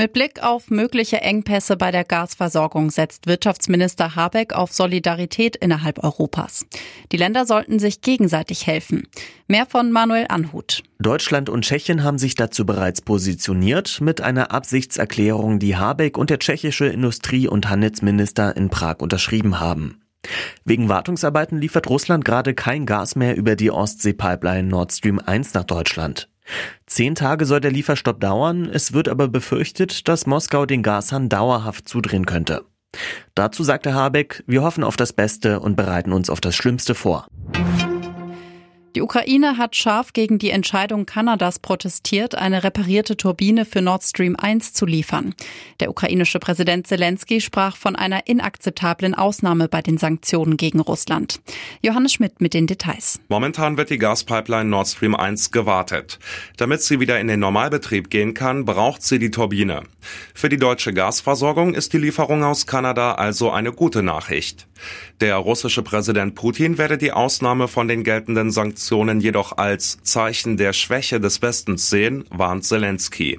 Mit Blick auf mögliche Engpässe bei der Gasversorgung setzt Wirtschaftsminister Habeck auf Solidarität innerhalb Europas. Die Länder sollten sich gegenseitig helfen. Mehr von Manuel Anhut. Deutschland und Tschechien haben sich dazu bereits positioniert mit einer Absichtserklärung, die Habeck und der tschechische Industrie- und Handelsminister in Prag unterschrieben haben. Wegen Wartungsarbeiten liefert Russland gerade kein Gas mehr über die Ostsee-Pipeline Nord Stream 1 nach Deutschland. Zehn Tage soll der Lieferstopp dauern, es wird aber befürchtet, dass Moskau den Gashahn dauerhaft zudrehen könnte. Dazu sagte Habeck, wir hoffen auf das Beste und bereiten uns auf das Schlimmste vor. Die Ukraine hat scharf gegen die Entscheidung Kanadas protestiert, eine reparierte Turbine für Nord Stream 1 zu liefern. Der ukrainische Präsident Zelensky sprach von einer inakzeptablen Ausnahme bei den Sanktionen gegen Russland. Johannes Schmidt mit den Details. Momentan wird die Gaspipeline Nord Stream 1 gewartet. Damit sie wieder in den Normalbetrieb gehen kann, braucht sie die Turbine. Für die deutsche Gasversorgung ist die Lieferung aus Kanada also eine gute Nachricht. Der russische Präsident Putin werde die Ausnahme von den geltenden Sanktionen jedoch als Zeichen der Schwäche des Westens sehen, warnt Zelensky.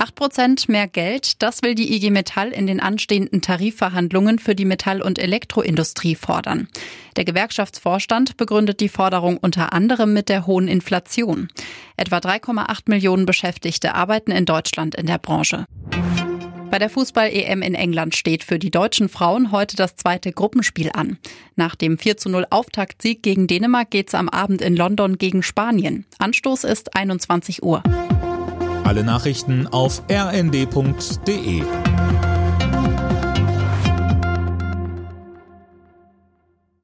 8 Prozent mehr Geld, das will die IG Metall in den anstehenden Tarifverhandlungen für die Metall- und Elektroindustrie fordern. Der Gewerkschaftsvorstand begründet die Forderung unter anderem mit der hohen Inflation. Etwa 3,8 Millionen Beschäftigte arbeiten in Deutschland in der Branche. Bei der Fußball-EM in England steht für die deutschen Frauen heute das zweite Gruppenspiel an. Nach dem 4 zu 0 Auftaktsieg gegen Dänemark geht's am Abend in London gegen Spanien. Anstoß ist 21 Uhr. Alle Nachrichten auf rnd.de